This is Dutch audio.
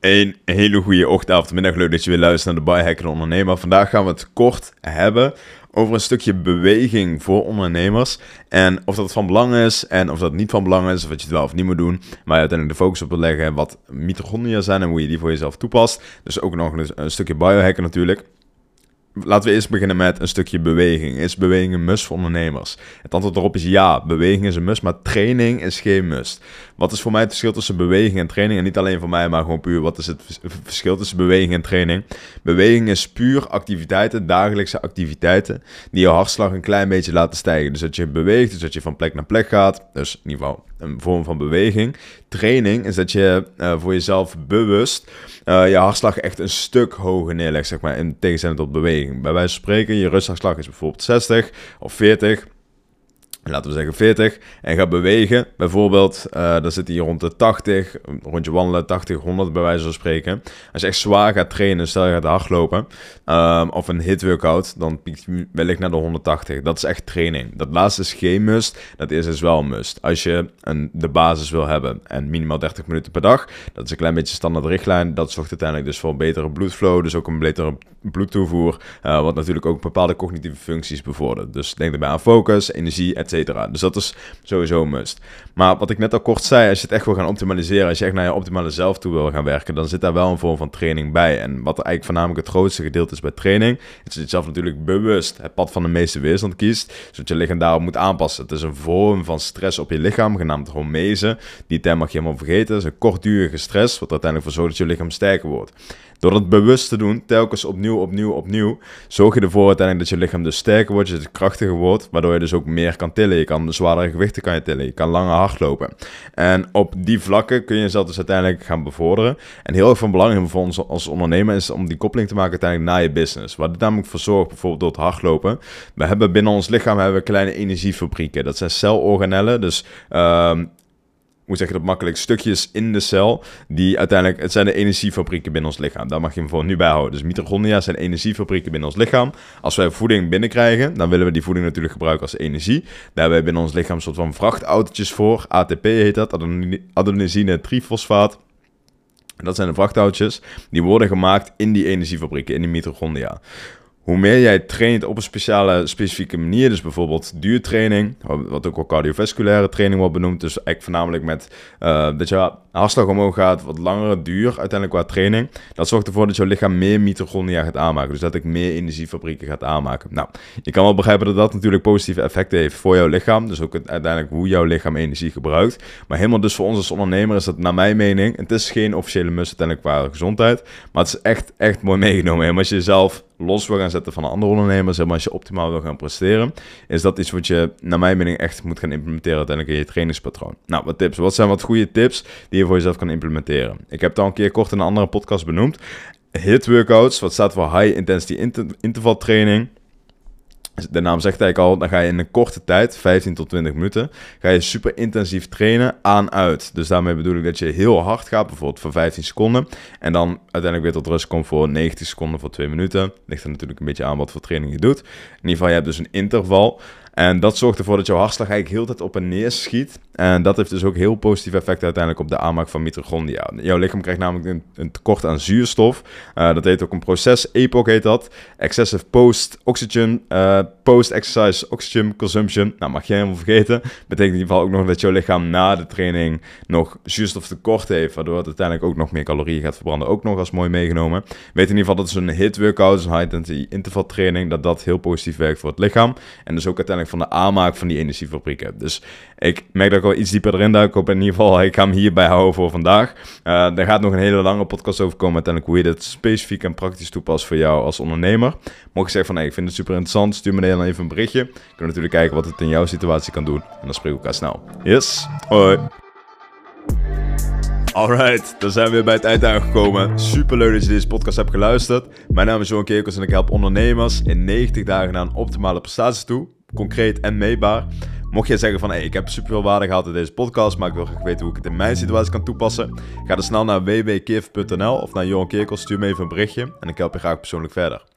Een hele goede ochtend, middag. Leuk dat je weer luistert naar de Biohacker Ondernemer. Vandaag gaan we het kort hebben over een stukje beweging voor ondernemers. En of dat van belang is en of dat niet van belang is, of wat je het wel of niet moet doen. Maar je uiteindelijk de focus op wil leggen wat mitochondria zijn en hoe je die voor jezelf toepast. Dus ook nog een, een stukje biohacken natuurlijk. Laten we eerst beginnen met een stukje beweging. Is beweging een must voor ondernemers? Het antwoord erop is ja, beweging is een must, maar training is geen must. Wat is voor mij het verschil tussen beweging en training? En niet alleen voor mij, maar gewoon puur wat is het verschil tussen beweging en training? Beweging is puur activiteiten, dagelijkse activiteiten, die je hartslag een klein beetje laten stijgen. Dus dat je beweegt, dus dat je van plek naar plek gaat. Dus in ieder geval een vorm van beweging. Training is dat je uh, voor jezelf bewust uh, je hartslag echt een stuk hoger neerlegt, zeg maar, in tegenstelling tot beweging. Bij wijze van spreken, je rusthartslag is bijvoorbeeld 60 of 40 laten we zeggen 40, en gaat bewegen, bijvoorbeeld, uh, dan zit hij rond de 80, rondje wandelen, 80, 100 bij wijze van spreken. Als je echt zwaar gaat trainen, stel je gaat hardlopen, um, of een hit workout, dan piekt je wellicht naar de 180. Dat is echt training. Dat laatste is geen must, dat eerste is wel must. Als je een, de basis wil hebben, en minimaal 30 minuten per dag, dat is een klein beetje standaard richtlijn, dat zorgt uiteindelijk dus voor betere bloedflow, dus ook een betere bloedtoevoer, uh, wat natuurlijk ook bepaalde cognitieve functies bevordert. Dus denk erbij aan focus, energie, etc. Dus dat is sowieso een must. Maar wat ik net al kort zei, als je het echt wil gaan optimaliseren, als je echt naar je optimale zelf toe wil gaan werken, dan zit daar wel een vorm van training bij. En wat eigenlijk voornamelijk het grootste gedeelte is bij training, is dat je zelf natuurlijk bewust het pad van de meeste weerstand kiest, zodat je lichaam daarop moet aanpassen. Het is een vorm van stress op je lichaam, genaamd hormese. Die term mag je helemaal vergeten. Het is een kortdurige stress, wat uiteindelijk voor zorgt dat je lichaam sterker wordt. Door het bewust te doen, telkens opnieuw, opnieuw, opnieuw, zorg je ervoor uiteindelijk dat je lichaam dus sterker wordt, je krachtiger wordt, waardoor je dus ook meer kan tillen. Je kan zwaardere gewichten kan je tillen, je kan langer hardlopen. En op die vlakken kun je jezelf dus uiteindelijk gaan bevorderen. En heel erg van belang voor ons als ondernemer is om die koppeling te maken uiteindelijk naar je business. Wat dit namelijk voor zorgt, bijvoorbeeld door het hardlopen. We hebben binnen ons lichaam hebben we kleine energiefabrieken. Dat zijn celorganellen, dus... Uh, hoe zeg je dat makkelijk, stukjes in de cel, die uiteindelijk, het zijn de energiefabrieken binnen ons lichaam. Daar mag je hem voor nu bij houden. Dus mitochondria zijn energiefabrieken binnen ons lichaam. Als wij voeding binnenkrijgen, dan willen we die voeding natuurlijk gebruiken als energie. Daar hebben wij binnen ons lichaam een soort van vrachtautootjes voor. ATP heet dat, adenosine trifosfaat. Dat zijn de vrachtautootjes. Die worden gemaakt in die energiefabrieken, in die mitochondria hoe meer jij traint op een speciale, specifieke manier, dus bijvoorbeeld duurtraining, wat ook wel cardiovasculaire training wordt benoemd, dus eigenlijk voornamelijk met uh, dat je hartslag omhoog gaat, wat langere duur uiteindelijk qua training, dat zorgt ervoor dat je lichaam meer mitochondria gaat aanmaken, dus dat ik meer energiefabrieken gaat aanmaken. Nou, je kan wel begrijpen dat dat natuurlijk positieve effecten heeft voor jouw lichaam, dus ook uiteindelijk hoe jouw lichaam energie gebruikt, maar helemaal dus voor ons als ondernemer is dat naar mijn mening, het is geen officiële must uiteindelijk qua gezondheid, maar het is echt, echt mooi meegenomen, helemaal als je zelf los wil gaan zetten van andere ondernemers, maar als je optimaal wil gaan presteren, is dat iets wat je, naar mijn mening, echt moet gaan implementeren uiteindelijk in je trainingspatroon. Nou, wat tips? Wat zijn wat goede tips die je voor jezelf kan implementeren? Ik heb het al een keer kort in een andere podcast benoemd. Hit workouts, wat staat voor high intensity interval training de naam zegt eigenlijk al, dan ga je in een korte tijd, 15 tot 20 minuten, ga je super intensief trainen aan-uit. Dus daarmee bedoel ik dat je heel hard gaat, bijvoorbeeld voor 15 seconden. En dan uiteindelijk weer tot rust komt voor 90 seconden, voor 2 minuten. Ligt er natuurlijk een beetje aan wat voor training je doet. In ieder geval, je hebt dus een interval. En dat zorgt ervoor dat jouw hartslag eigenlijk heel tijd op en neer schiet. En dat heeft dus ook heel positief effect uiteindelijk op de aanmaak van mitochondria. Jouw lichaam krijgt namelijk een, tekort aan zuurstof. Uh, dat heet ook een proces, EPOC heet dat. Excessive Post-Oxygen, uh, Post-Exercise Oxygen Consumption. Nou, mag je helemaal vergeten. Betekent in ieder geval ook nog dat jouw lichaam na de training nog zuurstoftekort heeft. Waardoor het uiteindelijk ook nog meer calorieën gaat verbranden. Ook nog als mooi meegenomen. Weet in ieder geval dat een hit workout, een high intensity interval training. Dat dat heel positief werkt voor het lichaam. En dus ook uiteindelijk van de aanmaak van die energiefabrieken. Dus ik merk dat ik wel iets dieper erin duik. Op in ieder geval, ik ga hem hierbij houden voor vandaag. Uh, er gaat nog een hele lange podcast over komen uiteindelijk hoe je dit specifiek en praktisch toepast voor jou als ondernemer. Mocht je zeggen van, hey, ik vind het super interessant, stuur me dan even een berichtje. Ik kan natuurlijk kijken wat het in jouw situatie kan doen. En dan spreken we elkaar snel. Yes, hoi. Alright, dan zijn we weer bij het eind aangekomen. Super leuk dat je deze podcast hebt geluisterd. Mijn naam is Johan Kerkels en ik help ondernemers in 90 dagen naar een optimale prestatie toe. Concreet en meetbaar. Mocht jij zeggen van, ik heb super veel waarde gehad in deze podcast, maar ik wil graag weten hoe ik het in mijn situatie kan toepassen. Ga dan snel naar www.keerf.nl of naar Johan Kerkels, stuur me even een berichtje en ik help je graag persoonlijk verder.